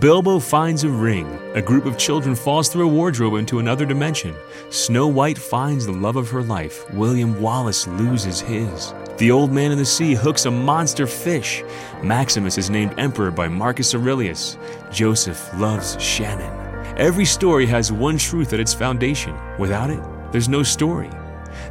Bilbo finds a ring. A group of children falls through a wardrobe into another dimension. Snow White finds the love of her life. William Wallace loses his. The old man in the sea hooks a monster fish. Maximus is named emperor by Marcus Aurelius. Joseph loves Shannon. Every story has one truth at its foundation. Without it, there's no story.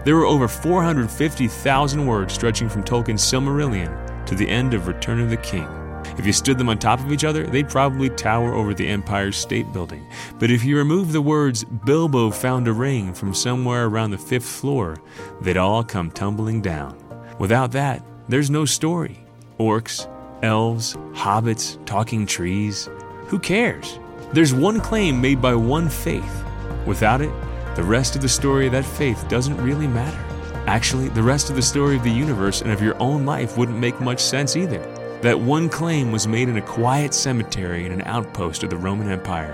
There are over 450,000 words stretching from Tolkien's Silmarillion to the end of Return of the King. If you stood them on top of each other, they'd probably tower over the Empire State Building. But if you remove the words Bilbo found a ring from somewhere around the fifth floor, they'd all come tumbling down. Without that, there's no story. Orcs, elves, hobbits, talking trees. Who cares? There's one claim made by one faith. Without it, the rest of the story of that faith doesn't really matter. Actually, the rest of the story of the universe and of your own life wouldn't make much sense either. That one claim was made in a quiet cemetery in an outpost of the Roman Empire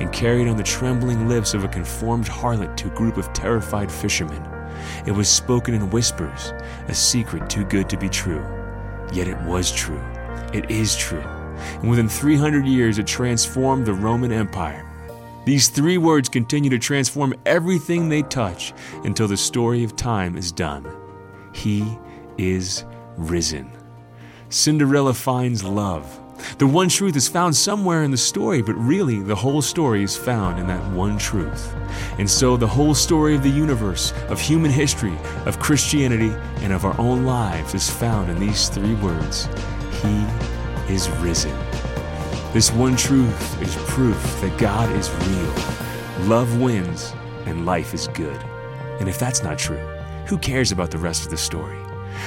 and carried on the trembling lips of a conformed harlot to a group of terrified fishermen. It was spoken in whispers, a secret too good to be true. Yet it was true. It is true. And within 300 years, it transformed the Roman Empire. These three words continue to transform everything they touch until the story of time is done. He is risen. Cinderella finds love. The one truth is found somewhere in the story, but really the whole story is found in that one truth. And so the whole story of the universe, of human history, of Christianity, and of our own lives is found in these three words He is risen. This one truth is proof that God is real. Love wins and life is good. And if that's not true, who cares about the rest of the story?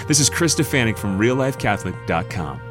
This is Chris Stefanick from reallifecatholic.com.